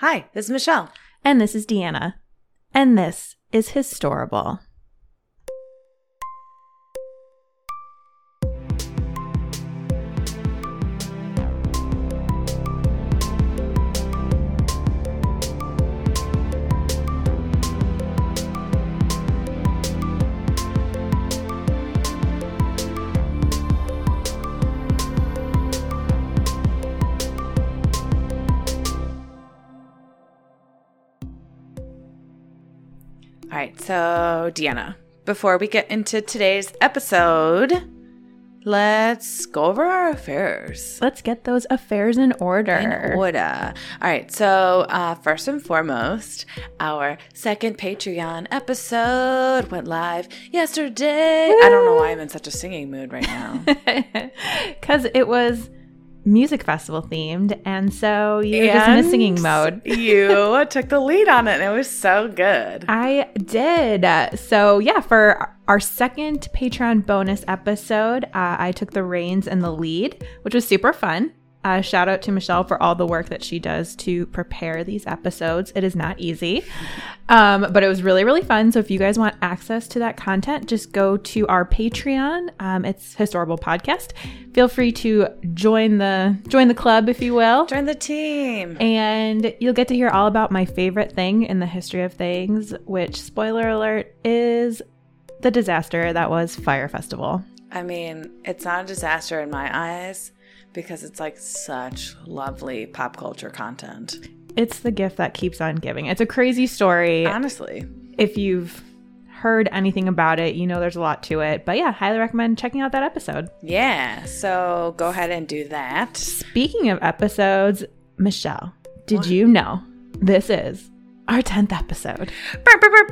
Hi, this is Michelle. And this is Deanna. And this is Historable. So Deanna, before we get into today's episode, let's go over our affairs. Let's get those affairs in order. In order. All right, so uh, first and foremost, our second Patreon episode went live yesterday. I don't know why I'm in such a singing mood right now. Because it was music festival themed, and so you were just in a singing mode. you took the lead on it, and it was so good. I did. So, yeah, for our second Patreon bonus episode, uh, I took the reins and the lead, which was super fun. Uh, shout out to Michelle for all the work that she does to prepare these episodes. It is not easy, um, but it was really, really fun. So if you guys want access to that content, just go to our Patreon. Um, it's Historable Podcast. Feel free to join the join the club, if you will. Join the team. And you'll get to hear all about my favorite thing in the history of things, which, spoiler alert, is the disaster that was Fyre Festival. I mean, it's not a disaster in my eyes because it's like such lovely pop culture content. It's the gift that keeps on giving. It's a crazy story. Honestly. If you've heard anything about it, you know there's a lot to it. But yeah, highly recommend checking out that episode. Yeah. So go ahead and do that. Speaking of episodes, Michelle, did you know this is our 10th episode? Brr, brr, brr,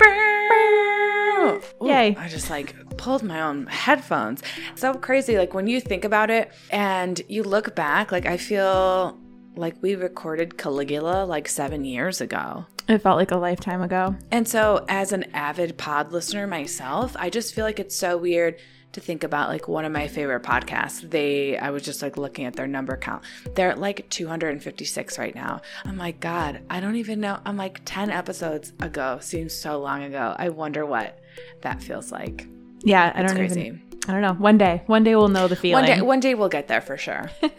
brr. Ooh, Yay. I just like pulled my own headphones. So crazy. Like when you think about it and you look back, like I feel like we recorded Caligula like seven years ago. It felt like a lifetime ago. And so, as an avid pod listener myself, I just feel like it's so weird to think about like one of my favorite podcasts. They, I was just like looking at their number count. They're at like 256 right now. I'm like, God, I don't even know. I'm like 10 episodes ago seems so long ago. I wonder what that feels like. Yeah, I don't crazy. even. I don't know. One day, one day we'll know the feeling. One day, one day we'll get there for sure.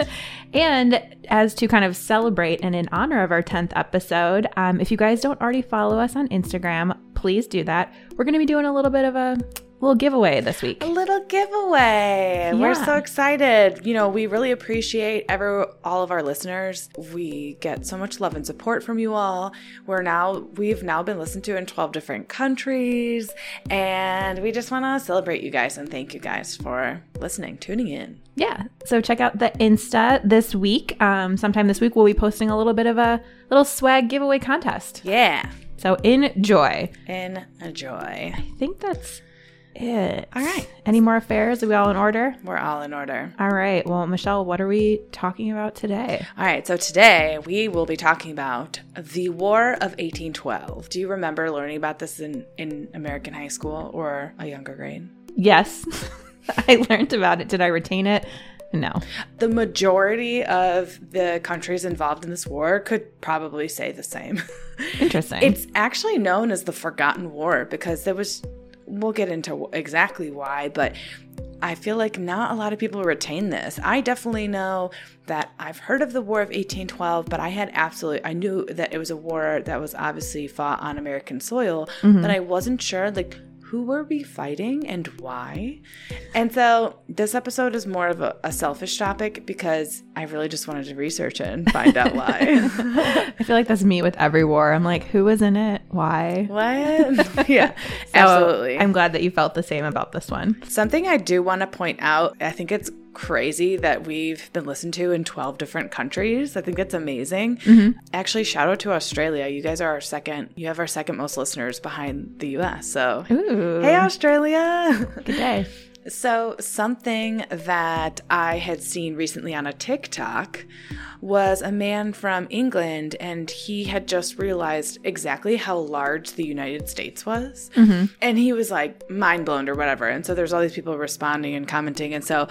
And as to kind of celebrate and in honor of our 10th episode, um, if you guys don't already follow us on Instagram, please do that. We're going to be doing a little bit of a little giveaway this week. a little giveaway. We're so excited. You know, we really appreciate every all of our listeners. We get so much love and support from you all. We're now we've now been listened to in 12 different countries and we just want to celebrate you guys and thank you guys for listening, tuning in. Yeah. So check out the Insta this week. Um, sometime this week, we'll be posting a little bit of a little swag giveaway contest. Yeah. So enjoy. Enjoy. I think that's it. All right. Any more affairs? Are we all in order? We're all in order. All right. Well, Michelle, what are we talking about today? All right, so today we will be talking about the War of 1812. Do you remember learning about this in, in American high school or a younger grade? Yes. I learned about it. Did I retain it? No. The majority of the countries involved in this war could probably say the same. Interesting. it's actually known as the Forgotten War because there was, we'll get into exactly why, but I feel like not a lot of people retain this. I definitely know that I've heard of the War of 1812, but I had absolutely, I knew that it was a war that was obviously fought on American soil, but mm-hmm. I wasn't sure, like, who were we fighting and why? And so this episode is more of a, a selfish topic because I really just wanted to research it and find out why. I feel like that's me with every war. I'm like, who was in it? Why? what? yeah, So, absolutely. I'm glad that you felt the same about this one. Something I do want to point out, I think it's crazy that we've been listened to in 12 different countries. I think that's amazing. Mm-hmm. Actually, shout out to Australia. You guys are our second, you have our second most listeners behind the US. So, Ooh. hey, Australia. Good day. So, something that I had seen recently on a TikTok was a man from England, and he had just realized exactly how large the United States was. Mm-hmm. And he was like mind blown or whatever. And so, there's all these people responding and commenting. And so,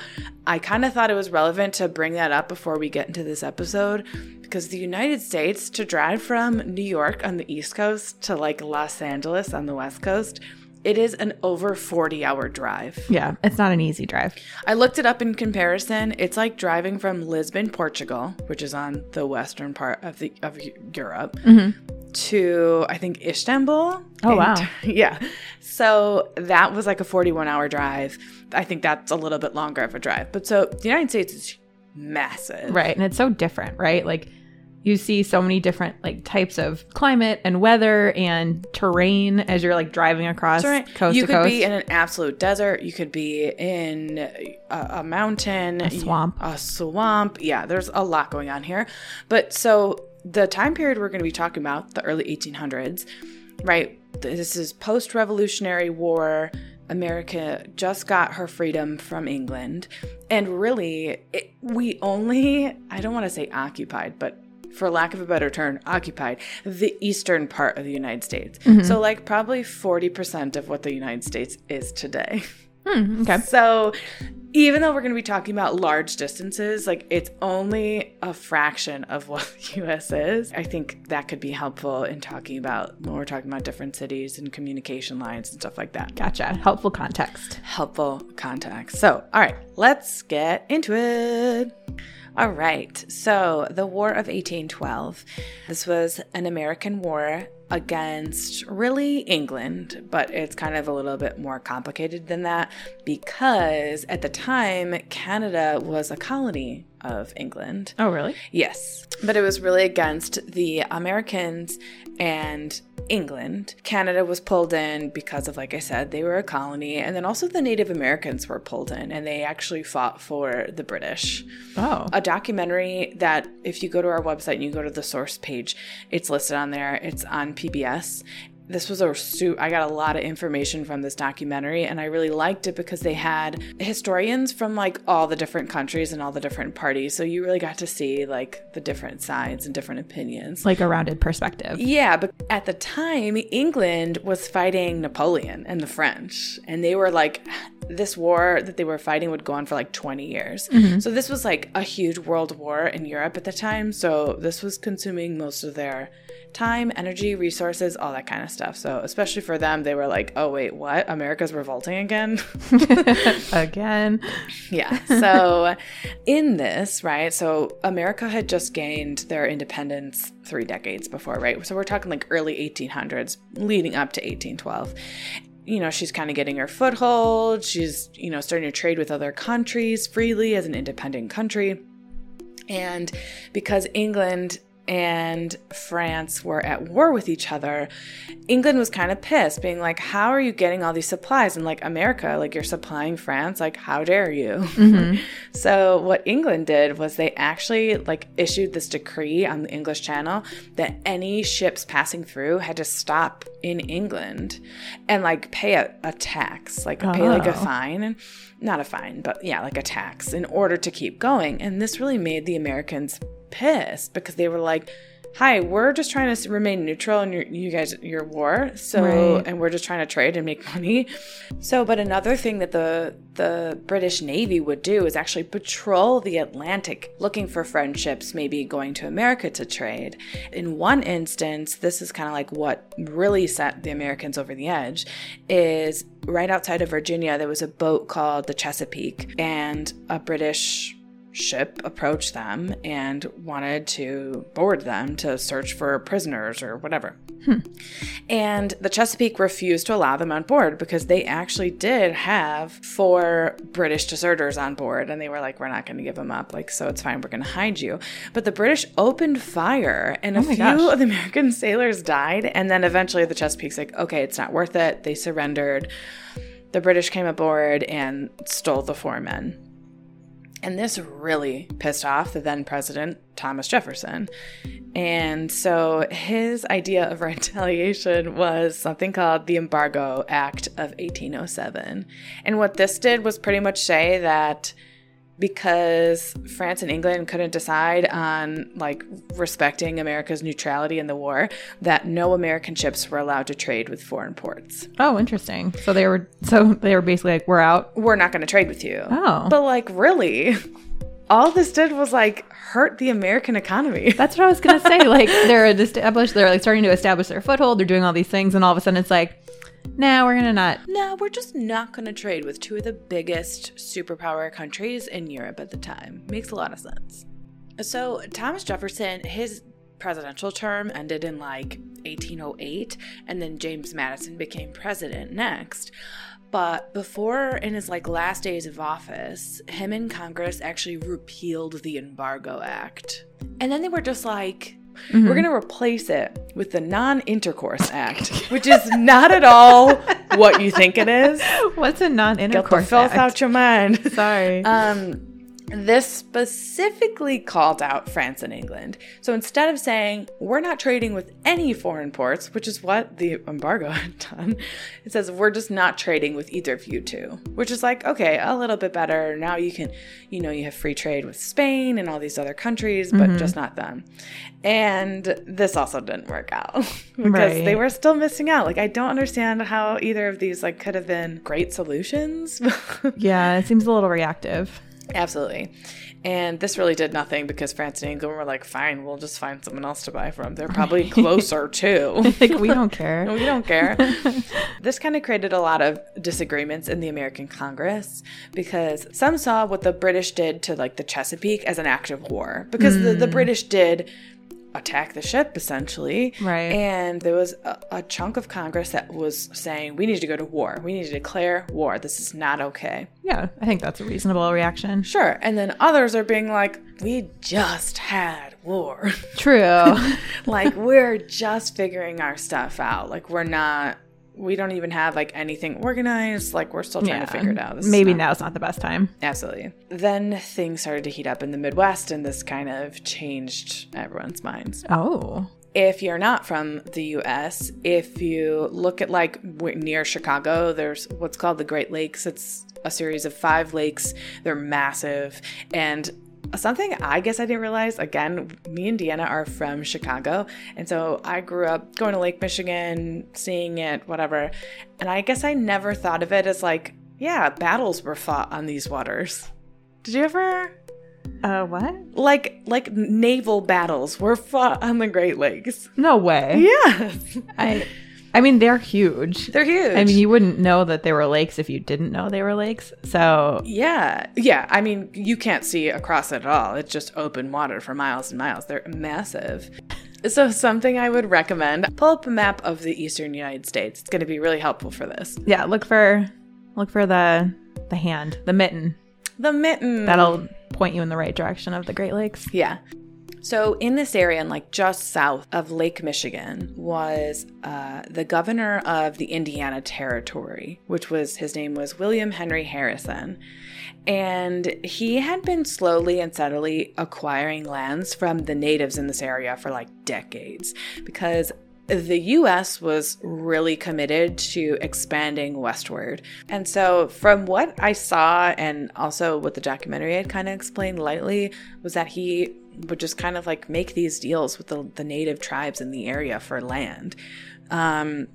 I kind of thought it was relevant to bring that up before we get into this episode because the United States, to drive from New York on the East Coast to like Los Angeles on the West Coast, it is an over 40 hour drive. Yeah, it's not an easy drive. I looked it up in comparison. It's like driving from Lisbon, Portugal, which is on the western part of the of Europe, mm-hmm. to I think Istanbul. Oh, in- wow. yeah. So that was like a 41 hour drive. I think that's a little bit longer of a drive. But so the United States is massive. Right. And it's so different, right? Like you see so many different like types of climate and weather and terrain as you're like driving across Right. coast you could coast. be in an absolute desert. You could be in a, a mountain, a swamp. a swamp. Yeah, there's a lot going on here. But so the time period we're going to be talking about, the early 1800s, right? This is post-Revolutionary War. America just got her freedom from England, and really, it, we only I don't want to say occupied, but for lack of a better term, occupied the eastern part of the United States. So, like, probably 40% of what the United States is today. Hmm, okay. So, even though we're going to be talking about large distances, like, it's only a fraction of what the US is. I think that could be helpful in talking about when we're talking about different cities and communication lines and stuff like that. Gotcha. Helpful context. Helpful context. So, all right, let's get into it. All right. So, the War of 1812. This was an American war against really England, but it's kind of a little bit more complicated than that because at the time, Canada was a colony of England. Oh, really? Yes, but it was really against the Americans and England. Canada was pulled in because of, like I said, they were a colony, and then also the Native Americans were pulled in and they actually fought for the British. Oh. A documentary that, if you go to our website and you go to the source page, it's listed on there. It's on PBS. This was a suit. I got a lot of information from this documentary, and I really liked it because they had historians from like all the different countries and all the different parties. So you really got to see like the different sides and different opinions. like a rounded perspective. Yeah, but at the time, England was fighting Napoleon and the French, and they were like, this war that they were fighting would go on for like 20 years. Mm-hmm. So this was like a huge world war in Europe at the time. So this was consuming most of their time, energy, resources, all that kind of stuff. So especially for them, they were like, oh, wait, what? America's revolting again? Again. Yeah. So in this, right? So America had just gained their independence three decades before, right? So we're talking like early 1800s, leading up to 1812. You know, she's kind of getting her foothold. She's, you know, starting to trade with other countries freely as an independent country. And because England and France were at war with each other, England was kind of pissed, being like, How are you getting all these supplies? And like, America, like, you're supplying France, like, how dare you? Mm-hmm. so, what England did was they actually like issued this decree on the English Channel that any ships passing through had to stop in England and like pay a, a tax, like pay like a Oh. fine. Not a fine, but yeah, like a tax in order to keep going. And this really made the Americans pissed because they were like, "Hi, we're just trying to remain neutral in your you guys your war, so Right. and we're just trying to trade and make money." So, but another thing that the the British Navy would do is actually patrol the Atlantic looking for French ships, maybe going to America to trade. In one instance, this is kind of like what really set the Americans over the edge is right outside of Virginia there was a boat called the Chesapeake and a British ship approached them and wanted to board them to search for prisoners or whatever. Hmm. And the Chesapeake refused to allow them on board because they actually did have four British deserters on board. And they were like, we're not going to give them up. Like, so it's fine. We're going to hide you. But the British opened fire and oh a Oh my few gosh. of the American sailors died. And then eventually the Chesapeake's like, okay, it's not worth it. They surrendered. The British came aboard and stole the four men. And this really pissed off the then president, Thomas Jefferson. And so his idea of retaliation was something called the Embargo Act of 1807. And what this did was pretty much say that because France and England couldn't decide on like respecting America's neutrality in the war, that no American ships were allowed to trade with foreign ports. Oh, interesting. So they were so they were basically like, we're out. We're not going to trade with you. Oh. But like really, all this did was like hurt the American economy. That's what I was gonna say. Like they're established, they're like starting to establish their foothold. They're doing all these things, and all of a sudden it's like, nah, we're gonna not. No, we're just not to trade with two of the biggest superpower countries in Europe at the time. Makes a lot of sense. So, Thomas Jefferson, his presidential term ended in like 1808, and then James Madison became president next. But before, in his like last days of office, him and Congress actually repealed the Embargo Act. And then they were just like, we're going to replace it with the Non Intercourse Act, which is not at all what you think it is. What's a non intercourse act? Get the filth out your mind. Sorry. Um, this specifically called out France and England. So instead of saying, we're not trading with any foreign ports, which is what the embargo had done, it says, we're just not trading with either of you two, which is like, okay, a little bit better. Now you can, you know, you have free trade with Spain and all these other countries, but mm-hmm. just not them. And this also didn't work out because Right. they were still missing out. Like, I don't understand how either of these like could have been great solutions. yeah, it seems a little reactive. Absolutely. And this really did nothing because France and England were like, fine, we'll just find someone else to buy from. They're probably closer too. Like we don't care. we don't care. this kind of created a lot of disagreements in the American Congress because some saw what the British did to like the Chesapeake as an act of war because the, the mm. British did attack the ship essentially. Right. And there was a, a chunk of Congress that was saying, we need to go to war. We need to declare war. This is not okay. Yeah, I think that's a reasonable reaction. Sure. And then others are being like, we just had war. True. like, we're just figuring our stuff out. Like, we're not, we don't even have like anything organized. Like, we're still trying to figure it out. This Maybe not- now's not the best time. Absolutely. Then things started to heat up in the Midwest, and this kind of changed everyone's minds. Oh. If you're not from the US, if you look at like near Chicago, there's what's called the Great Lakes. It's a series of five lakes. They're massive. And something I guess I didn't realize again, me and Deanna are from Chicago. And so I grew up going to Lake Michigan, seeing it, whatever. And I guess I never thought of it as like, yeah, battles were fought on these waters. Did you ever Uh, what? like like naval battles were fought on the Great Lakes? No way. Yes. I, I mean, they're huge. They're huge. I mean, you wouldn't know that they were lakes if you didn't know they were lakes. So, yeah. Yeah. I mean, you can't see across it at all. It's just open water for miles and miles. They're massive. So, something I would recommend pull up a map of the eastern United States. It's going to be really helpful for this. yeah, look for look for the the hand, the mitten. The mitten. That'll point you in the right direction of the Great Lakes. Yeah. So, in this area, and like just south of Lake Michigan, was uh, the governor of the Indiana Territory, which was his name was William Henry Harrison. And he had been slowly and steadily acquiring lands from the natives in this area for like decades because the US was really committed to expanding westward. And so, from what I saw, and also what the documentary had kind of explained lightly, was that he would just kind of like make these deals with the, the native tribes in the area for land. Um,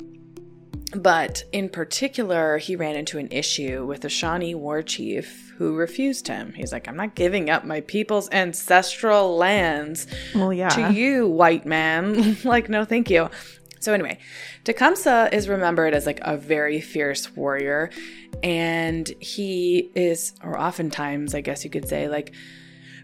but in particular, he ran into an issue with the Shawnee war chief who refused him. He's like, I'm not giving up my people's ancestral lands Well, yeah. to you, white man. like, no, thank you. So, anyway, Tecumseh is remembered as like a very fierce warrior, and he is, or oftentimes, I guess you could say, like,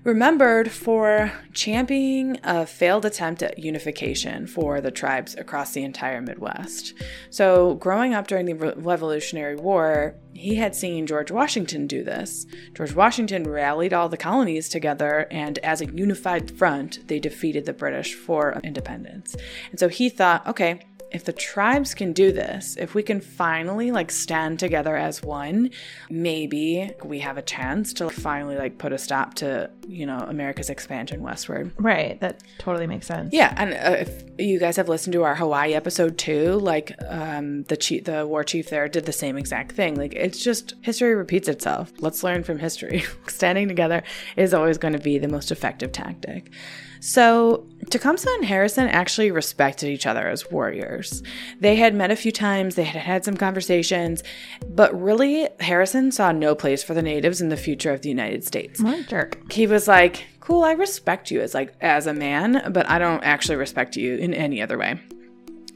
remembered for championing a failed attempt at unification for the tribes across the entire Midwest. So, growing up during the Re- Revolutionary War, he had seen George Washington do this. George Washington rallied all the colonies together, and as a unified front, they defeated the British for independence. And so he thought, okay, if the tribes can do this, if we can finally like stand together as one, maybe we have a chance to finally like put a stop to, you know, America's expansion westward. Right. That totally makes sense. Yeah, and uh, if you guys have listened to our Hawaii episode too, like um, the chief, the war chief there did the same exact thing. Like it's just history repeats itself. Let's learn from history. Standing together is always going to be the most effective tactic. So, Tecumseh and Harrison actually respected each other as warriors. They had met a few times, they had had some conversations, but really, Harrison saw no place for the natives in the future of the United States. What a jerk. He was like, "Cool, I respect you as like as a man, but I don't actually respect you in any other way."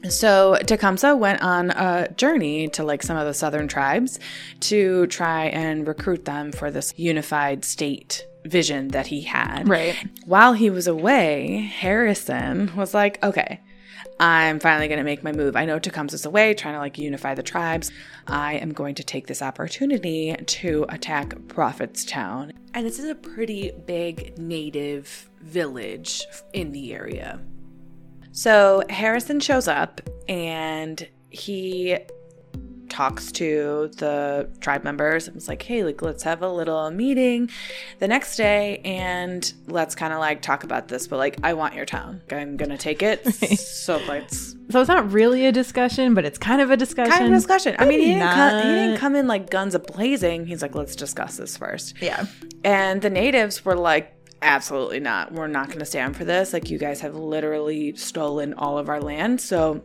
So Tecumseh went on a journey to like some of the southern tribes to try and recruit them for this unified state vision that he had. Right. While he was away, Harrison was like, okay, I'm finally going to make my move. I know Tecumseh's away trying to like unify the tribes. I am going to take this opportunity to attack Prophetstown. And this is a pretty big native village in the area. So Harrison shows up and he talks to the tribe members and was like, hey, like, let's have a little meeting the next day and let's kind of like talk about this. But like, I want your town. I'm going to take it. so let's. So it's not really a discussion, but it's kind of a discussion. Kind of discussion. I mean, he didn't, come, he didn't come in like guns a blazing. He's like, let's discuss this first. Yeah. And the natives were like, absolutely not. We're not going to stand for this. Like, you guys have literally stolen all of our land. So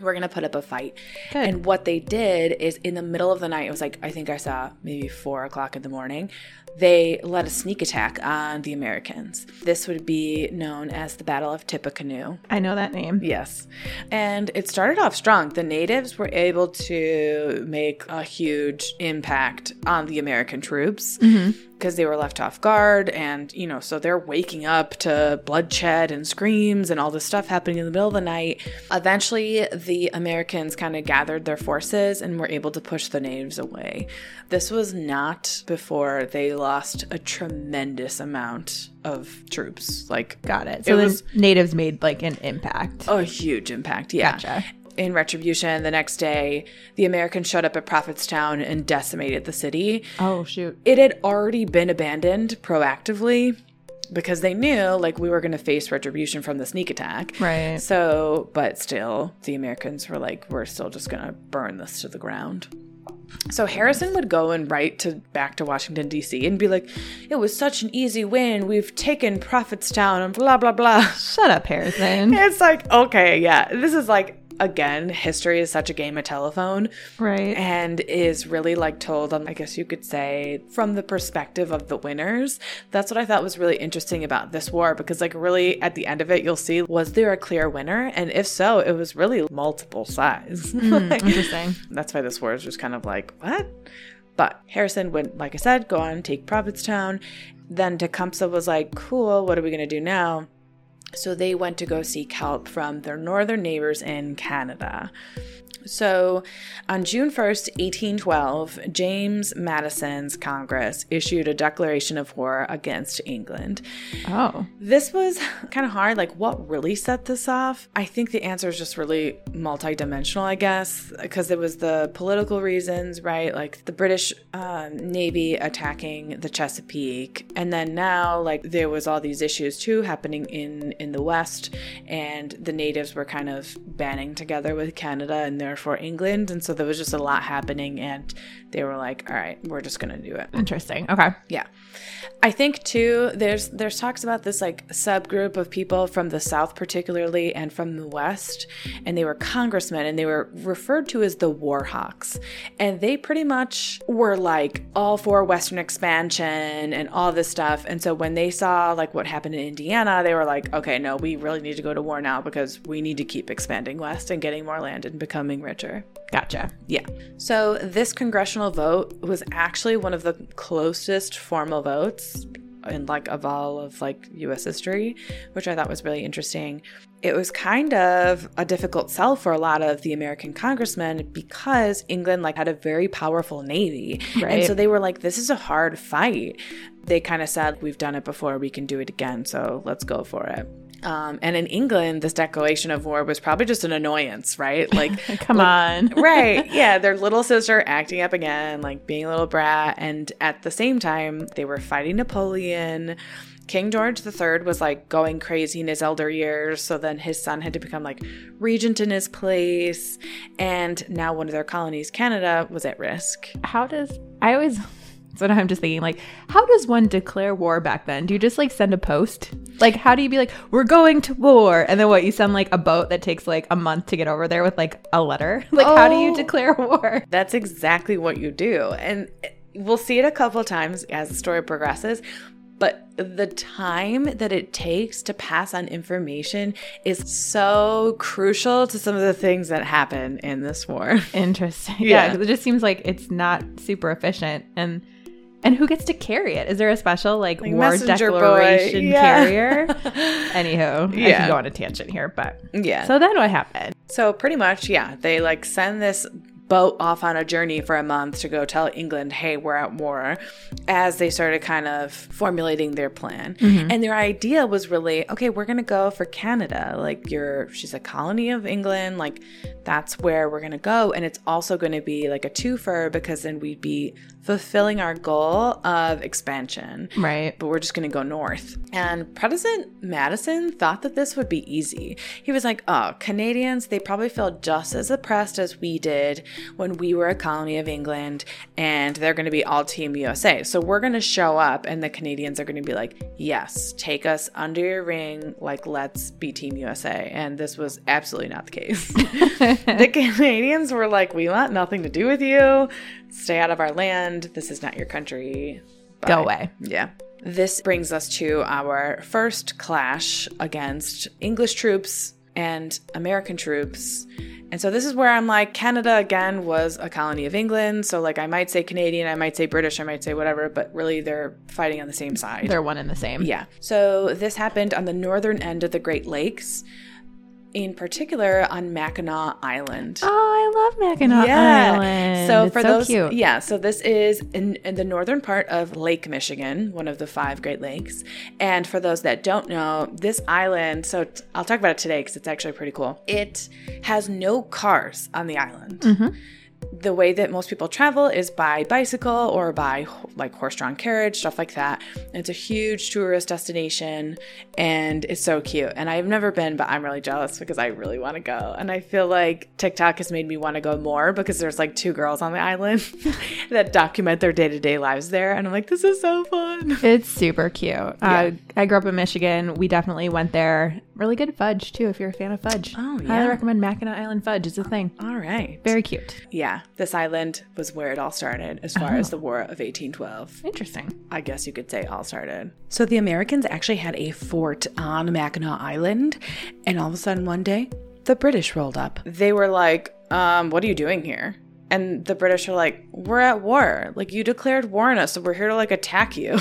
we're going to put up a fight. Good. And what they did is in the middle of the night, it was like, I think I saw maybe four o'clock in the morning, they led a sneak attack on the Americans. This would be known as the Battle of Tippecanoe. I know that name. Yes. And it started off strong. The natives were able to make a huge impact on the American troops mm-hmm. because they were left off guard. And, you know, so they're waking up to bloodshed and screams and all this stuff happening in the middle of the night. Eventually, the Americans kind of gathered their forces and were able to push the natives away. This was not before they lost a tremendous amount of troops. Like, Got it. It So was- natives made like an impact. a huge impact, yeah. Gotcha. In retribution, the next day, the Americans showed up at Prophetstown and decimated the city. Oh shoot. It had already been abandoned proactively because they knew like we were going to face retribution from the sneak attack. Right. So, but still, the Americans were like, we're still just going to burn this to the ground. So Harrison would go and write to back to Washington D.C. and be like, "It was such an easy win. We've taken Prophetstown and blah blah blah." Shut up, Harrison. It's like, okay, yeah. This is like, again, history is such a game of telephone right. and is really like told on, I guess you could say, from the perspective of the winners. That's what I thought was really interesting about this war because, like, really at the end of it, you'll see was there a clear winner? And if so, it was really multiple sides. Hmm, like, Interesting. that's why this war is just kind of like, what? But Harrison would, like I said, go on take Prophetstown. Then Tecumseh was like, cool, what are we going to do now? So they went to go seek help from their northern neighbors in Canada. So on June 1st, 1812, James Madison's Congress issued a declaration of war against England. Oh. This was kind of hard. Like, what really set this off? I think the answer is just really multidimensional, I guess, because it was the political reasons, right? Like the British um, Navy attacking the Chesapeake, and then now, like, there was all these issues too happening in in the West, and the natives were kind of banding together with Canada and therefore England, and so there was just a lot happening, and they were like, "All right, we're just gonna do it." Interesting. Okay. Yeah. I think too there's there's talks about this like subgroup of people from the south particularly and from the west and they were congressmen and they were referred to as the warhawks and they pretty much were like all for western expansion and all this stuff and so when they saw like what happened in Indiana they were like okay no we really need to go to war now because we need to keep expanding west and getting more land and becoming richer. Gotcha. Yeah. So this congressional vote was actually one of the closest formal votes in like of all of like US history, which I thought was really interesting. It was kind of a difficult sell for a lot of the American congressmen because England like had a very powerful navy. And so they were like this is a hard fight. They kind of said we've done it before, we can do it again, so let's go for it. Um, and in England, this declaration of war was probably just an annoyance, right? Like, Come on. right. Yeah. Their little sister acting up again, like being a little brat. And at the same time, they were fighting Napoleon. King George III was like going crazy in his elder years. So then his son had to become like regent in his place. And now one of their colonies, Canada, was at risk. How does I always so now I'm just thinking like how does one declare war back then? Do you just like send a post? Like how do you be like we're going to war and then what you send like a boat that takes like a month to get over there with like a letter? Like how do you Oh. declare war? That's exactly what you do. And we'll see it a couple times as the story progresses. But the time that it takes to pass on information is so crucial to some of the things that happen in this war. Interesting. Yeah. Yeah, it just seems like it's not super efficient and and who gets to carry it? Is there a special like, Like war declaration Yeah. carrier? Anywho, I Yeah. can go on a tangent here, but Yeah. so then what happened? So pretty much, yeah, they like send this boat off on a journey for a month to go tell England, "Hey, we're at war." As they started kind of formulating their plan, mm-hmm. and their idea was really, "Okay, we're gonna go for Canada. Like, you're she's a colony of England. Like, that's where we're gonna go, and it's also going to be like a twofer because then we'd be fulfilling our goal of expansion." Right. but we're just going to go north. And President Madison thought that this would be easy. He was like, oh, Canadians, they probably feel just as oppressed as we did when we were a colony of England, and they're going to be all Team USA. So we're going to show up, and the Canadians are going to be like, yes, take us under your ring, like, let's be Team USA. And this was absolutely not the case. the Canadians were like, we want nothing to do with you. Stay out of our land. This is not your country. Go away. Yeah. This brings us to our first clash against English troops and American troops. And so this is where I'm like, Canada again was a colony of England. So, like, I might say Canadian, I might say British, I might say whatever, but really they're fighting on the same side. They're one and the same. Yeah. So this happened on the northern end of the Great Lakes, in particular on Mackinac Island. Oh, I love Mackinac Island. So It's for so those, cute. yeah. So this is in, in the northern part of Lake Michigan, one of the five Great Lakes. And for those that don't know, this island. So t- I'll talk about it today because it's actually pretty cool. It has no cars on the island. Mm-hmm. The way that most people travel is by bicycle or by like horse-drawn carriage, stuff like that. It's a huge tourist destination, and it's so cute. And I've never been, but I'm really jealous because I really want to go. And I feel like TikTok has made me want to go more because there's like two girls on the island that document their day-to-day lives there, and I'm like, this is so fun. It's super cute. Uh, I grew up in Michigan. We definitely went there. Really good fudge too, if you're a fan of fudge. Oh, yeah. Highly recommend Mackinac Island fudge. It's a thing. All right. Very cute. Yeah, this island was where it all started as far as the War of 1812. Interesting. I guess you could say all started. So the Americans actually had a fort on Mackinac Island, and all of a sudden one day, the British rolled up. They were like, um, what are you doing here? And the British are like, we're at war. Like, you declared war on us, so we're here to, like, attack you.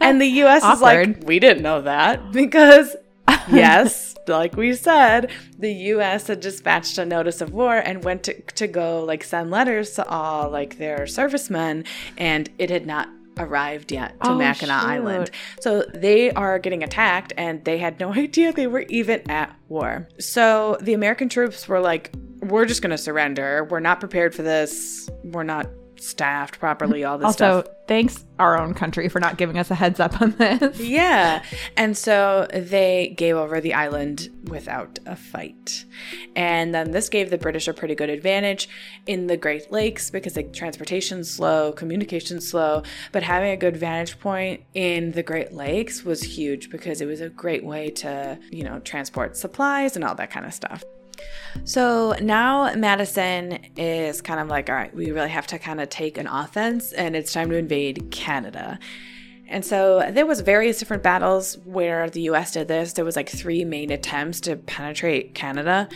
and the US is like, we didn't know that because, yes, like we said, the US had dispatched a notice of war and went to, to go, like, send letters to all, like, their servicemen, and it had not arrived yet to Oh, Mackinac shoot. Island. So they are getting attacked, and they had no idea they were even at war. So the American troops were like, we're just going to surrender. We're not prepared for this. We're not staffed properly, all this stuff. Also, stuff. thanks our own country for not giving us a heads up on this. Yeah. And so they gave over the island without a fight. And then this gave the British a pretty good advantage in the Great Lakes because the transportation's slow, communication's slow, but having a good vantage point in the Great Lakes was huge because it was a great way to, you know, transport supplies and all that kind of stuff. So now Madison is kind of like, all right, we really have to kind of take an offense and it's time to invade Canada. And so there was various different battles where the US did this. There was like three main attempts to penetrate Canada,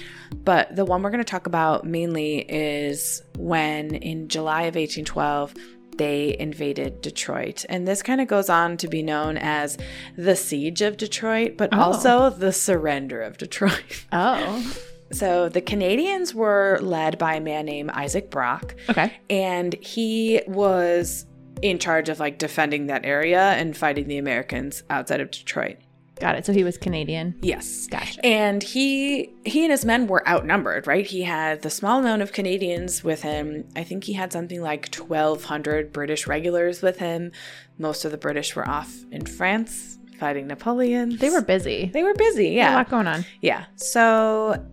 but the one we're going to talk about mainly is when in July of 1812 they invaded Detroit. And this kind of goes on to be known as the siege of Detroit, but Oh. also the surrender of Detroit. Oh. So the Canadians were led by a man named Isaac Brock, Okay. and he was in charge of like defending that area and fighting the Americans outside of Detroit. Got it. So he was Canadian. Yes. Gotcha. And he he and his men were outnumbered, right? He had the small amount of Canadians with him. I think he had something like 1200 British regulars with him. Most of the British were off in France fighting Napoleon. They were busy. they were busy, yeah. A lot going on. Yeah. So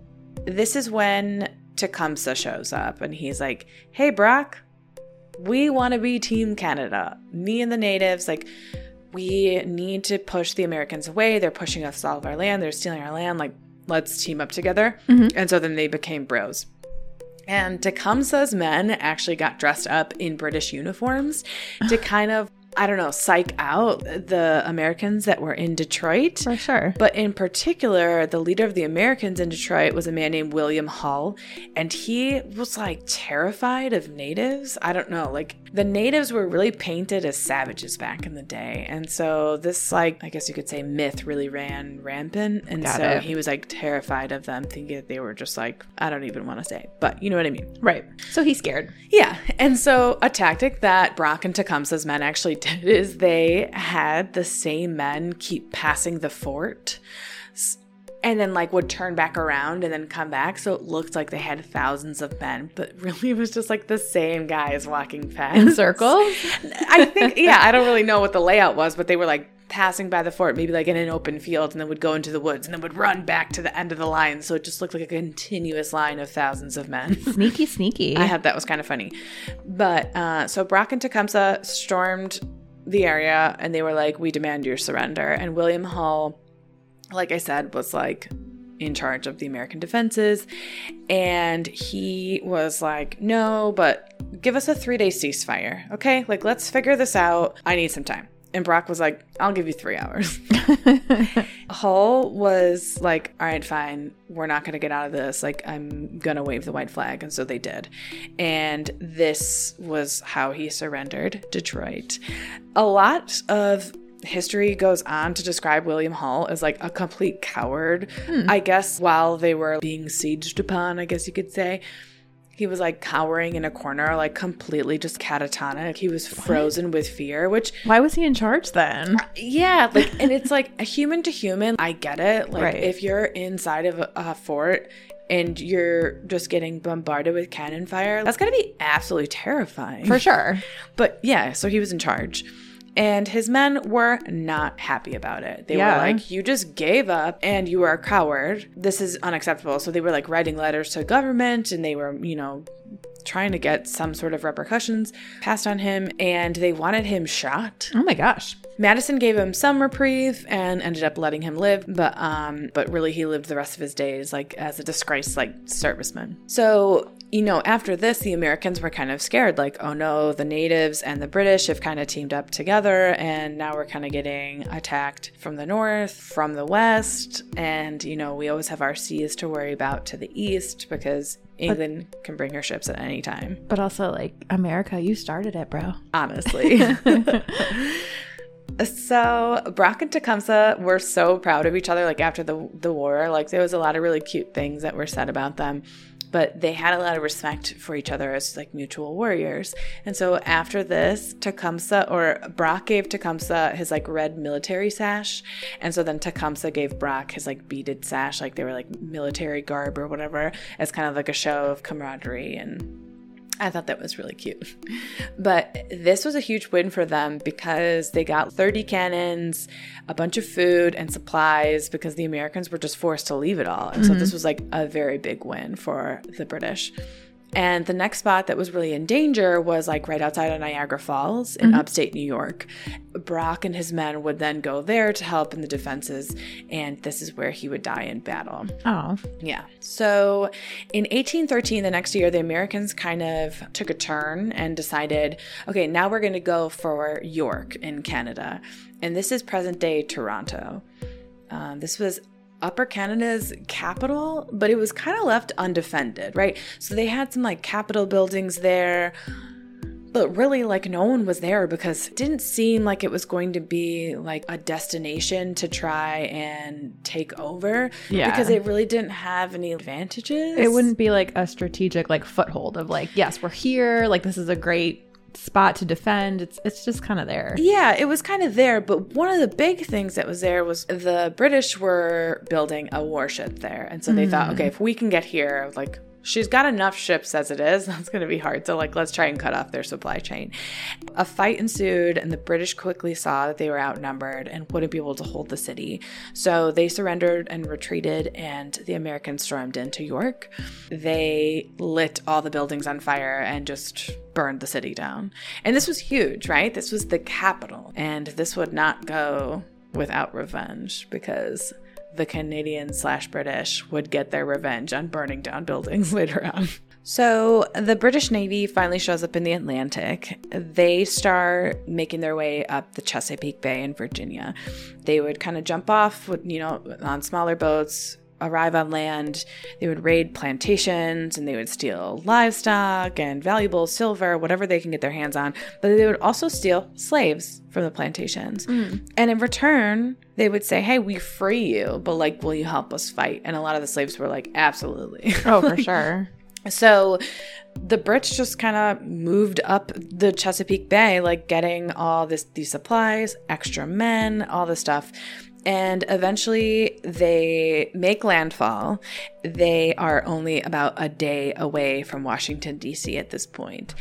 this is when Tecumseh shows up and he's like, Hey, Brock, we want to be Team Canada. Me and the natives, like, we need to push the Americans away. They're pushing us off our land. They're stealing our land. Like, let's team up together. Mm-hmm. And so then they became bros. And Tecumseh's men actually got dressed up in British uniforms to kind of, I don't know, psych out the Americans that were in Detroit. For sure. But in particular, the leader of the Americans in Detroit was a man named William Hull, and he was like terrified of natives. I don't know, like the natives were really painted as savages back in the day. And so this like I guess you could say myth really ran rampant. And Got so it. he was like terrified of them, thinking that they were just like I don't even want to say, but you know what I mean. Right. So he's scared. Yeah. And so a tactic that Brock and Tecumseh's men actually did is they had the same men keep passing the fort and then like would turn back around and then come back. So it looked like they had thousands of men, but really it was just like the same guys walking past. In circles? I think, yeah, I don't really know what the layout was, but they were like passing by the fort, maybe like in an open field, and then would go into the woods and then would run back to the end of the line. So it just looked like a continuous line of thousands of men. Sneaky, sneaky. I thought that was kind of funny. But uh, so Brock and Tecumseh stormed the area and they were like, We demand your surrender. And William Hull, like I said, was like in charge of the American defenses. And he was like, No, but give us a three day ceasefire. Okay. Like, let's figure this out. I need some time. And Brock was like, I'll give you three hours. Hull was like, all right, fine. We're not going to get out of this. Like, I'm going to wave the white flag. And so they did. And this was how he surrendered Detroit. A lot of history goes on to describe William Hull as like a complete coward. Hmm. I guess while they were being sieged upon, I guess you could say. He was like cowering in a corner, like completely just catatonic. He was frozen with fear, which Why was he in charge then? Uh, yeah, like, and it's like a human to human. I get it. Like, Right. if you're inside of a, a fort and you're just getting bombarded with cannon fire, that's gonna be absolutely terrifying. For sure. But yeah, so he was in charge. And his men were not happy about it. They Yeah. were like, You just gave up and you are a coward. This is unacceptable. So they were like writing letters to government and they were, you know, trying to get some sort of repercussions passed on him and they wanted him shot. Oh my gosh. Madison gave him some reprieve and ended up letting him live, but um, but really he lived the rest of his days like as a disgraced like serviceman. So you know, after this, the Americans were kind of scared, like, oh no, the natives and the British have kind of teamed up together, and now we're kind of getting attacked from the north, from the west, and you know, we always have our seas to worry about to the east because England can bring her ships at any time. But also, like, America, you started it, bro. honestly. so Brock and Tecumseh were so proud of each other. Like after the the war, like there was a lot of really cute things that were said about them. But they had a lot of respect for each other as like mutual warriors. And so after this, Tecumseh or Brock gave Tecumseh his like red military sash. And so then Tecumseh gave Brock his like beaded sash, like they were like military garb or whatever, as kind of like a show of camaraderie and I thought that was really cute. But this was a huge win for them because they got 30 cannons, a bunch of food and supplies because the Americans were just forced to leave it all. And so mm-hmm. this was like a very big win for the British. And the next spot that was really in danger was like right outside of Niagara Falls in upstate New York. Brock and his men would then go there to help in the defenses, and this is where he would die in battle. Oh. Yeah. So in 1813, the next year, the Americans kind of took a turn and decided, okay, now we're going to go for York in Canada. And this is present day Toronto. Um, this was Upper Canada's capital, but it was kind of left undefended, right? So they had some like capital buildings there. But really, like, no one was there because it didn't seem like it was going to be like a destination to try and take over. Yeah. Because it really didn't have any advantages. It wouldn't be like a strategic, like, foothold of, like, yes, we're here. Like, this is a great spot to defend. It's it's just kind of there. Yeah, it was kind of there, but one of the big things that was there was the British were building a warship there. And so they thought, hmm. okay, if we can get here, like she's got enough ships as it is. That's going to be hard. So, like, let's try and cut off their supply chain. A fight ensued, and the British quickly saw that they were outnumbered and wouldn't be able to hold the city. So, they surrendered and retreated, and the Americans stormed into York. They lit all the buildings on fire and just burned the city down. And this was huge, right? This was the capital, and this would not go without revenge because the Canadians slash British would get their revenge on burning down buildings later on. So the British Navy finally shows up in the Atlantic. They start making their way up the Chesapeake Bay in Virginia. They would kind of jump off, with, you know, on smaller boats, arrive on land. They would raid plantations and they would steal livestock and valuable silver, whatever they can get their hands on. But they would also steal slaves from the plantations. Mm. And in return, they would say, Hey, we free you, but like, will you help us fight? And a lot of the slaves were like, Absolutely. Oh, for sure. So the Brits just kind of moved up the Chesapeake Bay, like getting all this these supplies, extra men, all this stuff. And eventually they make landfall. They are only about a day away from Washington, D.C. at this point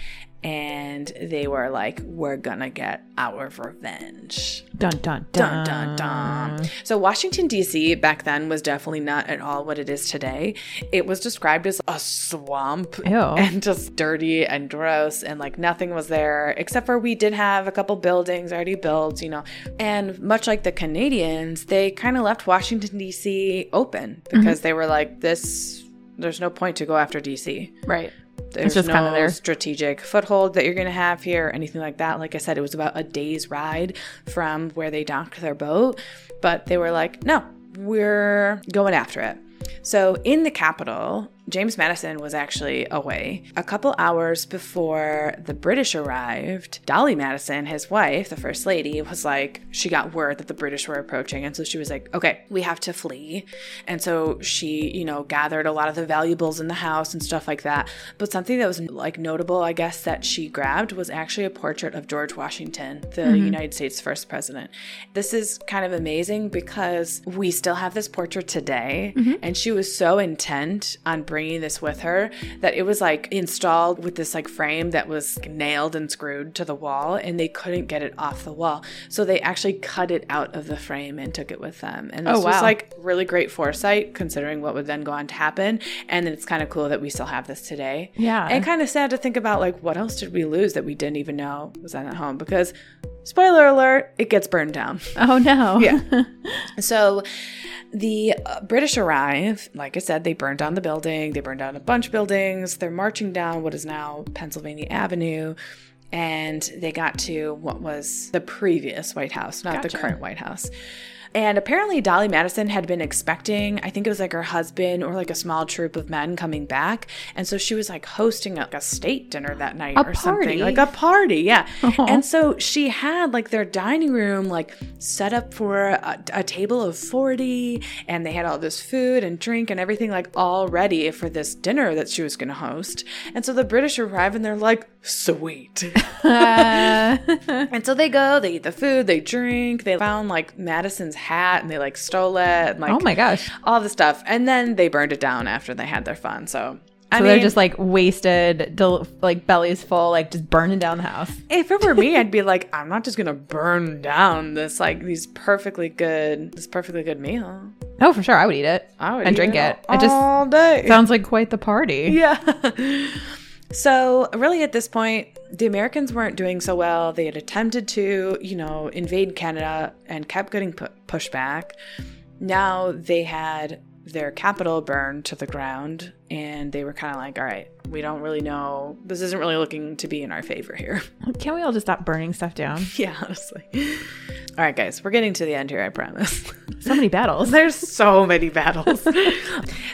and they were like, "We're gonna get our revenge." Dun dun dun dun dun. So Washington D.C. back then was definitely not at all what it is today. It was described as a swamp Ew. and just dirty and gross, and like nothing was there except for we did have a couple buildings already built, you know. And much like the Canadians, they kind of left Washington D.C. open because mm-hmm. they were like, "This." There's no point to go after DC. Right. There's just no their strategic foothold that you're going to have here, or anything like that. Like I said, it was about a day's ride from where they docked their boat, but they were like, no, we're going after it. So in the capital, James Madison was actually away. A couple hours before the British arrived, Dolley Madison, his wife, the First Lady, was like, she got word that the British were approaching. And so she was like, okay, we have to flee. And so she, you know, gathered a lot of the valuables in the house and stuff like that. But something that was like notable, I guess, that she grabbed was actually a portrait of George Washington, the mm-hmm. United States first president. This is kind of amazing because we still have this portrait today. Mm-hmm. And she was so intent on bringing this with her that it was like installed with this like frame that was nailed and screwed to the wall and they couldn't get it off the wall. So they actually cut it out of the frame and took it with them. And this oh, wow. was like really great foresight considering what would then go on to happen. And it's kind of cool that we still have this today. Yeah. And kind of sad to think about like what else did we lose that we didn't even know was at home because spoiler alert, it gets burned down. Oh no. yeah. So the uh, British arrive. Like I said, they burned down the building. They burned down a bunch of buildings. They're marching down what is now Pennsylvania Avenue. And they got to what was the previous White House, not gotcha. the current White House. And apparently, Dolley Madison had been expecting, I think it was like her husband or like a small troop of men coming back. And so she was like hosting like a state dinner that night a or party. something. Like a party, yeah. Uh-huh. And so she had like their dining room like set up for a, a table of 40, and they had all this food and drink and everything like all ready for this dinner that she was going to host. And so the British arrive and they're like, sweet. and so they go, they eat the food, they drink, they found like Madison's hat and they like stole it and like oh my gosh all the stuff and then they burned it down after they had their fun so I so mean, they're just like wasted, del- like bellies full, like just burning down the house. If it were me, I'd be like, I'm not just gonna burn down this like these perfectly good, this perfectly good meal. Oh, for sure, I would eat it. I would and drink it. it. It just all day. sounds like quite the party. Yeah. So, really, at this point, the Americans weren't doing so well. They had attempted to, you know, invade Canada and kept getting pu- pushed back. Now they had their capital burned to the ground, and they were kind of like, all right, we don't really know. This isn't really looking to be in our favor here. Can't we all just stop burning stuff down? yeah, honestly. All right, guys, we're getting to the end here, I promise. So many battles. There's so many battles.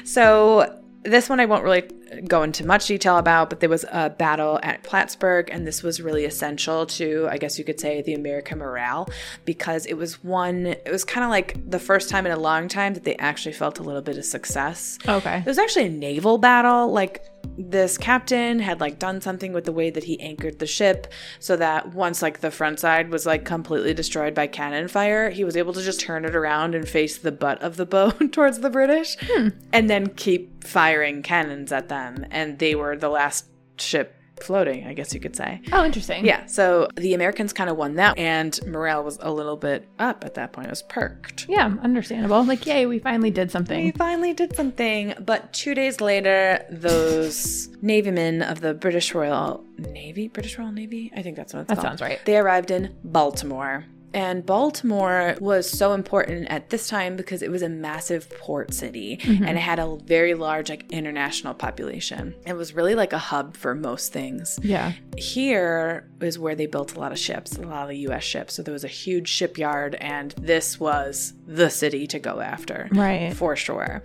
so, this one I won't really go into much detail about, but there was a battle at Plattsburgh, and this was really essential to, I guess you could say, the American morale because it was one, it was kind of like the first time in a long time that they actually felt a little bit of success. Okay. It was actually a naval battle. Like, this captain had like done something with the way that he anchored the ship so that once like the front side was like completely destroyed by cannon fire he was able to just turn it around and face the butt of the boat towards the british hmm. and then keep firing cannons at them. And they were the last ship floating i guess you could say Oh, interesting. yeah so the americans kind of won that and morale was a little bit up at that point it was perked Yeah, understandable. Like, yay, we finally did something. we finally did something. But two days later, those Navy men of the British Royal Navy, British Royal Navy, I think that's what it's That called. sounds right. They arrived in Baltimore. And Baltimore was so important at this time because it was a massive port city Mm-hmm. and it had a very large like international population. It was really like a hub for most things Yeah. here is where they built a lot of ships, a lot of US ships. So there was a huge shipyard, and this was the city to go after. Right. For sure.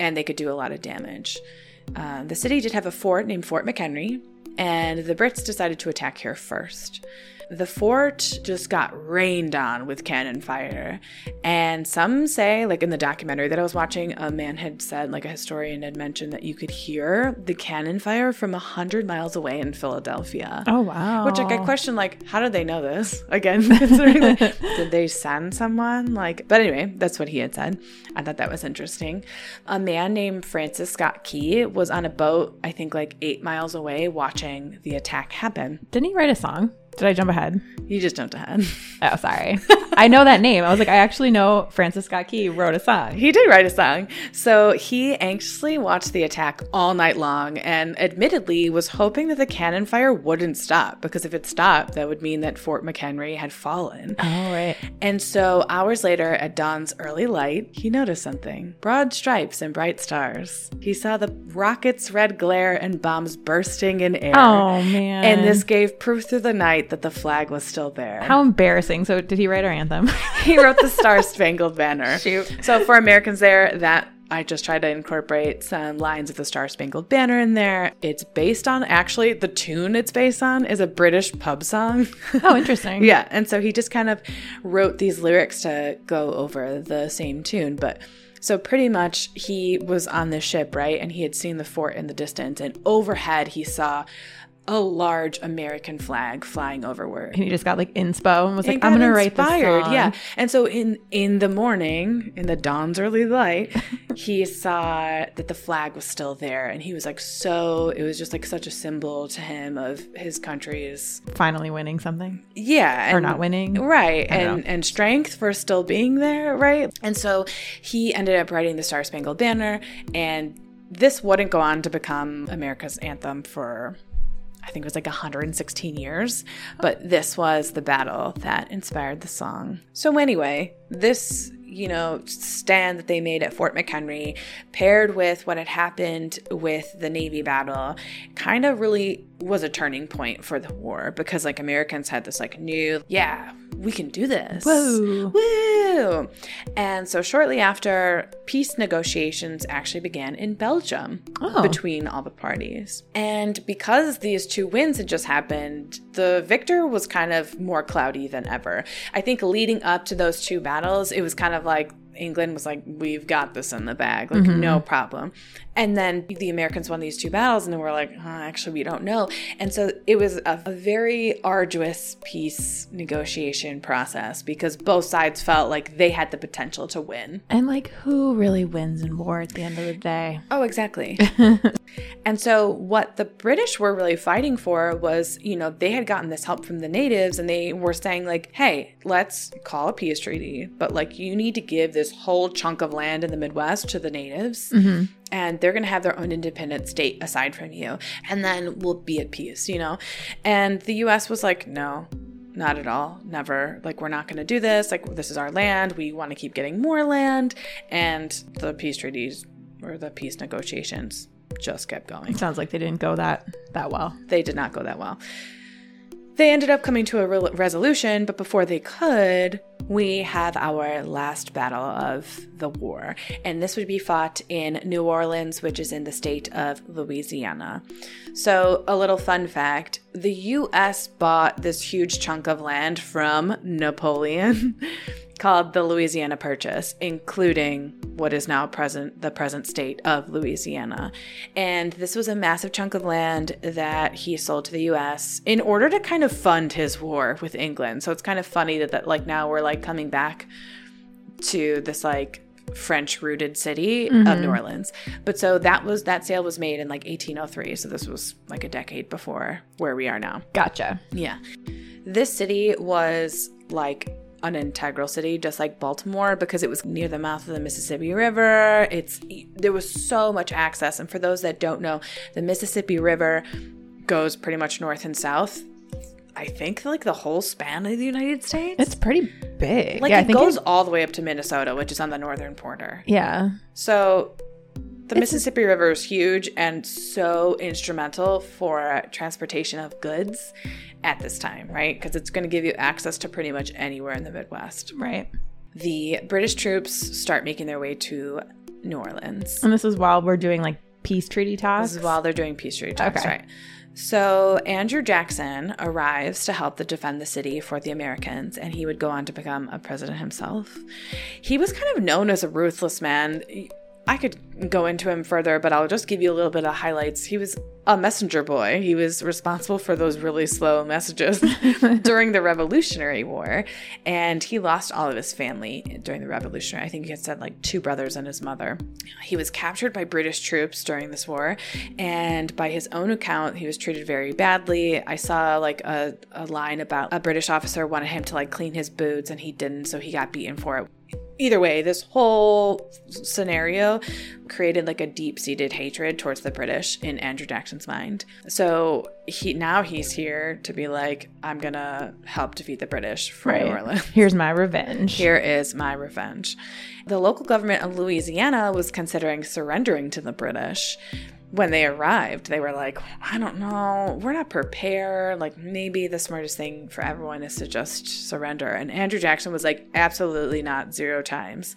And they could do a lot of damage. Uh, the city did have a fort named Fort McHenry, and the Brits decided to attack here first. The fort just got rained on with cannon fire. And some say, like in the documentary that I was watching, a man had said, like a historian had mentioned, that you could hear the cannon fire from 100 miles away in Philadelphia. Oh, wow. Which like I question like how did they know this? Again, considering that- did they send someone? Like but anyway, that's what he had said. I thought that was interesting. A man named Francis Scott Key was on a boat, I think like eight miles away, watching the attack happen. Didn't he write a song? Did I jump ahead? You just jumped ahead. Oh, sorry. I know that name. I was like, I actually know Francis Scott Key wrote a song. He did write a song. So he anxiously watched the attack all night long and admittedly was hoping that the cannon fire wouldn't stop because if it stopped, that would mean that Fort McHenry had fallen. Oh, right. And so, hours later, at dawn's early light, he noticed something broad stripes and bright stars. He saw the rocket's red glare and bombs bursting in air. Oh, man. And this gave proof through the night that the flag was still there. How embarrassing. So, did he write our anthem? he wrote the Star Spangled Banner. Shoot. So, for Americans there, that I just tried to incorporate some lines of the Star Spangled Banner in there. It's based on, actually, the tune it's based on is a British pub song. oh, interesting. Yeah, and so he just kind of wrote these lyrics to go over the same tune, but so pretty much he was on this ship, right? And he had seen the fort in the distance and overhead he saw a large American flag flying over overward. And he just got like inspo and was like, I'm going to write this inspired, song. Yeah. And so in in the morning, in the dawn's early light, he saw that the flag was still there and he was like so it was just like such a symbol to him of his country's Finally winning something. yeah Or not winning. right and and strength for still being there right and so he ended up writing the star spangled banner and this wouldn't go on to become america's anthem for i think it was like 116 years but this was the battle that inspired the song. So anyway this you know stand that they made at fort mchenry paired with what had happened with the navy battle kind of really was a turning point for the war because like americans had this like new yeah we can do this Whoa. woo and so shortly after peace negotiations actually began in belgium Oh. between all the parties and because these two wins had just happened the victor was kind of more cloudy than ever i think leading up to those two battles it was kind of like England was like, we've got this in the bag, like, mm-hmm. no problem. And then the Americans won these two battles, and then we're like, oh, actually, we don't know. And so it was a, a very arduous peace negotiation process because both sides felt like they had the potential to win. And like, who really wins in war at the end of the day? Oh, exactly. and so, what the British were really fighting for was, you know, they had gotten this help from the natives and they were saying, like, hey, let's call a peace treaty, but like, you need to give this whole chunk of land in the Midwest to the natives. Mm-hmm. And they're going to have their own independent state aside from you. And then we'll be at peace, you know? And the US was like, no, not at all. Never. Like, we're not going to do this. Like, this is our land. We want to keep getting more land. And the peace treaties or the peace negotiations just kept going. it Sounds like they didn't go that that well. They did not go that well. They ended up coming to a re- resolution, but before they could, we have our last battle of the war. And this would be fought in New Orleans, which is in the state of Louisiana. So, a little fun fact the US bought this huge chunk of land from Napoleon. called the Louisiana Purchase, including what is now present the present state of Louisiana. And this was a massive chunk of land that he sold to the US in order to kind of fund his war with England. So it's kind of funny that, that like now we're like coming back to this like French rooted city mm-hmm. of New Orleans. But so that was that sale was made in like 1803. So this was like a decade before where we are now. Gotcha. Yeah. This city was like an integral city just like Baltimore because it was near the mouth of the Mississippi River. It's there was so much access and for those that don't know, the Mississippi River goes pretty much north and south I think like the whole span of the United States. It's pretty big. Like yeah, it goes all the way up to Minnesota, which is on the northern border. Yeah. So the it's Mississippi a- River is huge and so instrumental for transportation of goods at this time, right? Because it's going to give you access to pretty much anywhere in the Midwest. Right. The British troops start making their way to New Orleans. And this is while we're doing like peace treaty talks? This is while they're doing peace treaty talks, okay. right? So Andrew Jackson arrives to help to defend the city for the Americans, and he would go on to become a president himself. He was kind of known as a ruthless man. I could go into him further, but I'll just give you a little bit of highlights. He was a messenger boy. He was responsible for those really slow messages during the Revolutionary War, and he lost all of his family during the Revolutionary. I think he had said like two brothers and his mother. He was captured by British troops during this war, and by his own account, he was treated very badly. I saw like a, a line about a British officer wanted him to like clean his boots, and he didn't, so he got beaten for it either way, this whole scenario created like a deep seated hatred towards the British in Andrew Jackson's mind. So he now he's here to be like, I'm gonna help defeat the British for right. New Orleans. Here's my revenge. Here is my revenge. The local government of Louisiana was considering surrendering to the British when they arrived, they were like, I don't know, we're not prepared. Like, maybe the smartest thing for everyone is to just surrender. And Andrew Jackson was like, absolutely not, zero times.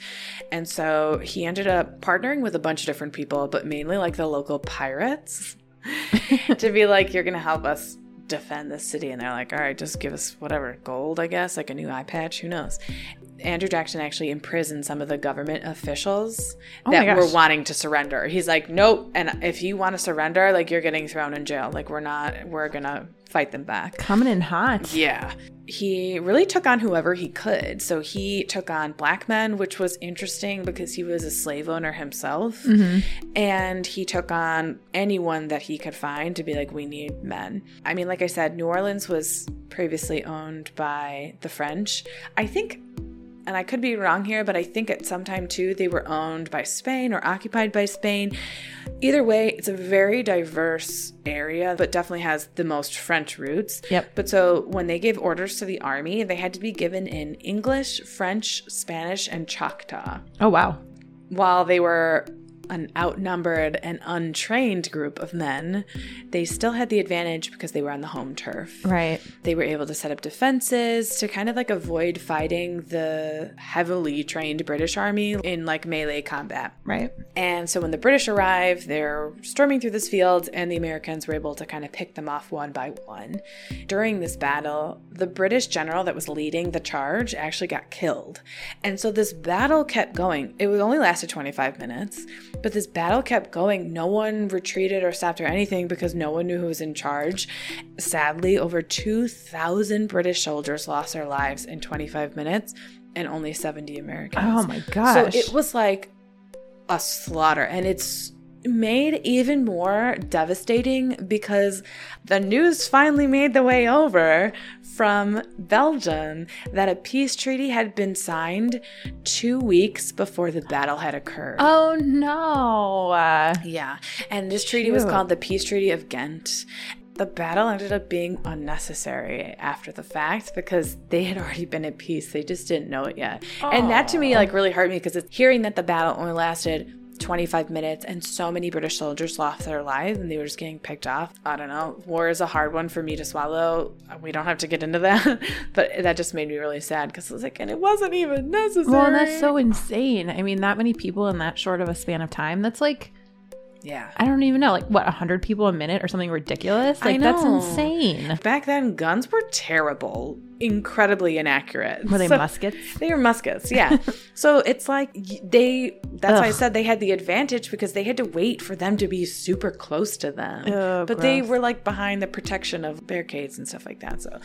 And so he ended up partnering with a bunch of different people, but mainly like the local pirates to be like, you're going to help us defend the city. And they're like, all right, just give us whatever gold, I guess, like a new eye patch, who knows. Andrew Jackson actually imprisoned some of the government officials oh that were wanting to surrender. He's like, nope. And if you want to surrender, like you're getting thrown in jail. Like we're not, we're gonna fight them back. Coming in hot. Yeah. He really took on whoever he could. So he took on black men, which was interesting because he was a slave owner himself. Mm-hmm. And he took on anyone that he could find to be like, we need men. I mean, like I said, New Orleans was previously owned by the French. I think and I could be wrong here, but I think at some time too they were owned by Spain or occupied by Spain. Either way, it's a very diverse area, but definitely has the most French roots. Yep. But so when they gave orders to the army, they had to be given in English, French, Spanish, and Choctaw. Oh wow. While they were an outnumbered and untrained group of men, they still had the advantage because they were on the home turf. Right. They were able to set up defenses to kind of like avoid fighting the heavily trained British army in like melee combat. Right. And so when the British arrived, they're storming through this field, and the Americans were able to kind of pick them off one by one. During this battle, the British general that was leading the charge actually got killed. And so this battle kept going. It was only lasted 25 minutes. But this battle kept going. No one retreated or stopped or anything because no one knew who was in charge. Sadly, over 2,000 British soldiers lost their lives in 25 minutes and only 70 Americans. Oh my gosh. So it was like a slaughter. And it's made even more devastating because the news finally made the way over from Belgium that a peace treaty had been signed two weeks before the battle had occurred. Oh no. Uh, yeah. And this treaty was called the Peace Treaty of Ghent. The battle ended up being unnecessary after the fact because they had already been at peace. They just didn't know it yet. Aww. And that to me like really hurt me because it's hearing that the battle only lasted 25 minutes and so many British soldiers lost their lives and they were just getting picked off. I don't know. War is a hard one for me to swallow. We don't have to get into that, but that just made me really sad because I was like, and it wasn't even necessary. Well, that's so insane. I mean, that many people in that short of a span of time, that's like Yeah. I don't even know, like what, 100 people a minute or something ridiculous? Like, that's insane. Back then, guns were terrible, incredibly inaccurate. Were they So- muskets? They were muskets, yeah. so it's like they, that's why I said they had the advantage because they had to wait for them to be super close to them. Oh, but they were like behind the protection of barricades and stuff like that. So,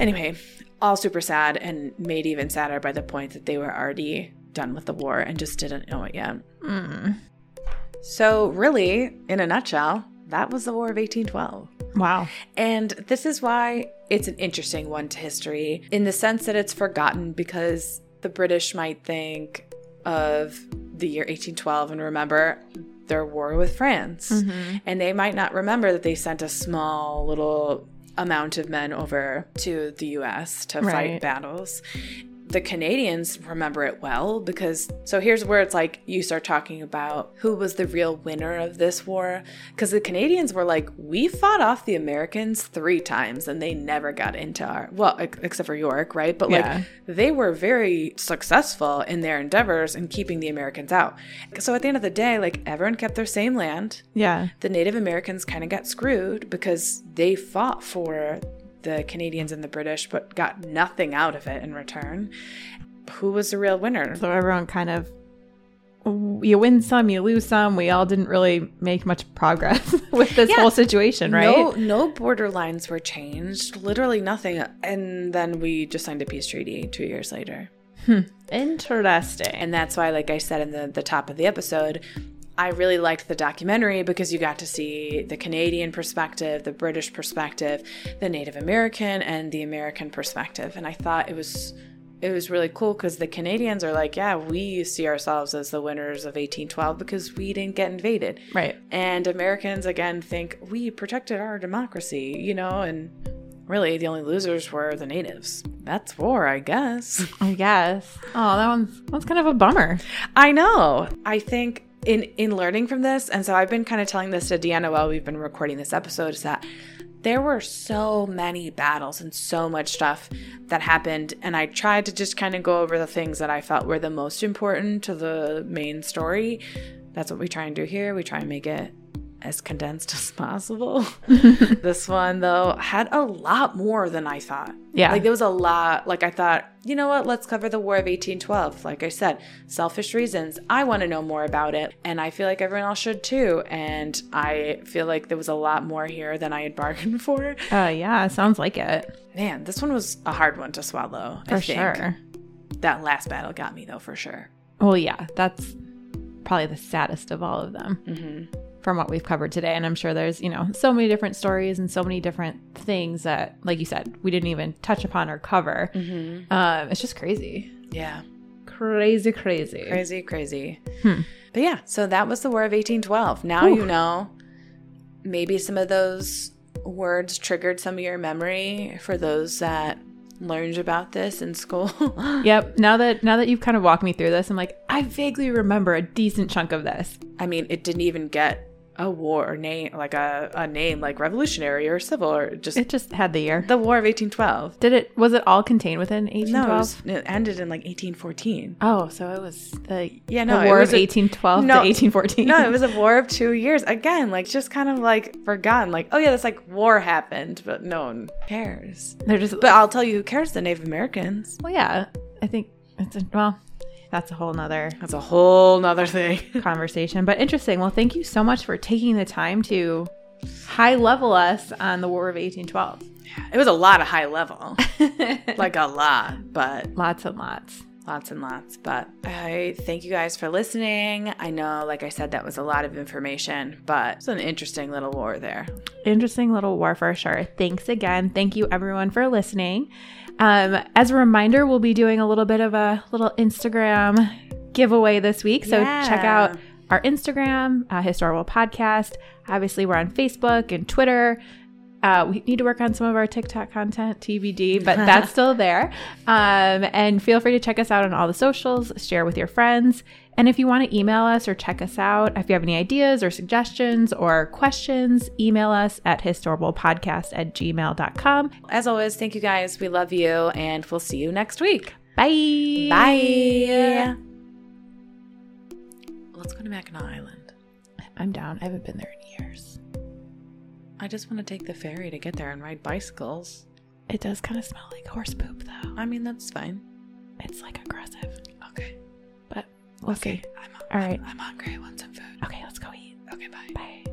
anyway, all super sad and made even sadder by the point that they were already done with the war and just didn't know it yet. Mm. So, really, in a nutshell, that was the War of 1812. Wow. And this is why it's an interesting one to history in the sense that it's forgotten because the British might think of the year 1812 and remember their war with France. Mm-hmm. And they might not remember that they sent a small little amount of men over to the US to Right. fight battles. The Canadians remember it well because so here's where it's like you start talking about who was the real winner of this war because the Canadians were like we fought off the Americans 3 times and they never got into our well except for York, right? But Yeah. like they were very successful in their endeavors in keeping the Americans out. So at the end of the day, like everyone kept their same land. Yeah. The Native Americans kind of got screwed because they fought for the Canadians and the British, but got nothing out of it in return. Who was the real winner? So everyone kind of you win some, you lose some. We all didn't really make much progress with this Yeah. whole situation, right? No, no border lines were changed. Literally nothing. And then we just signed a peace treaty two years later. Hmm. Interesting. And that's why, like I said in the, the top of the episode, I really liked the documentary because you got to see the Canadian perspective, the British perspective, the Native American, and the American perspective. And I thought it was it was really cool because the Canadians are like, yeah, we see ourselves as the winners of 1812 because we didn't get invaded. right. And Americans again think we protected our democracy, you know, and really the only losers were the natives. That's war, I guess. I guess. Oh, that one's that's kind of a bummer. I know. I think in in learning from this, and so I've been kind of telling this to Deanna while we've been recording this episode, is that there were so many battles and so much stuff that happened, and I tried to just kind of go over the things that I felt were the most important to the main story. That's what we try and do here. We try and make it as condensed as possible. this one though had a lot more than I thought. Yeah. Like there was a lot. Like I thought, you know what? Let's cover the War of 1812. Like I said, selfish reasons. I want to know more about it, and I feel like everyone else should too. And I feel like there was a lot more here than I had bargained for. Uh yeah, sounds like it. Man, this one was a hard one to swallow. For I think. sure. That last battle got me though, for sure. Well, yeah, that's probably the saddest of all of them Mm-hmm. From what we've covered today. And I'm sure there's, you know, so many different stories and so many different things that, like you said, we didn't even touch upon or cover. Mm-hmm. Um, it's just crazy. Yeah. Crazy, crazy. Crazy, crazy. Hmm. But yeah, so that was the War of 1812. Now Whew. you know. Maybe some of those words triggered some of your memory for those that learned about this in school. Yep. Now that now that you've kind of walked me through this, I'm like, I vaguely remember a decent chunk of this. I mean, it didn't even get a war or name, like a, a name like revolutionary or civil or just It just had the year. the War of 1812. Did it? Was it all contained within No, it, 1812? was, it ended in like 1814. oh, so it was the Yeah, the no, it War was of a- 1812 no, to 1814. No, it was a war of two years. Again, like just kind of like forgotten. Like, oh yeah, this like war happened, but no one cares. They're just. But I'll tell you who cares the Native Americans. well, yeah. I think it's a, well. That's a whole nother That's a whole nother thing. conversation, but interesting. Well, thank you so much for taking the time to high level us on the War of 1812. it was a lot of high level. like a lot, but lots and lots. lots and lots. But I thank you guys for listening. I know, like I said, that was a lot of information, but it's an interesting little war there. Interesting little war for sure. Thanks again. Thank you everyone for listening. Um, as a reminder, we'll be doing a little bit of a little Instagram giveaway this week. So Yeah. check out our Instagram, uh, Historable Podcast. Obviously, we're on Facebook and Twitter. Uh, we need to work on some of our TikTok content, TBD, but that's still there. Um, and feel free to check us out on all the socials, share with your friends. And if you want to email us or check us out, if you have any ideas or suggestions or questions, email us at historablepodcast at gmail.com. As always, thank you guys. We love you, and we'll see you next week. Bye. Bye. Let's go to Mackinac Island. I'm down. I haven't been there in years. I just want to take the ferry to get there and ride bicycles. It does kind of smell like horse poop, though. I mean, that's fine. It's like aggressive, Okay. but we'll okay. see. I'm, All right. I'm hungry. I want some food. Okay, let's go eat. Okay, bye. Bye.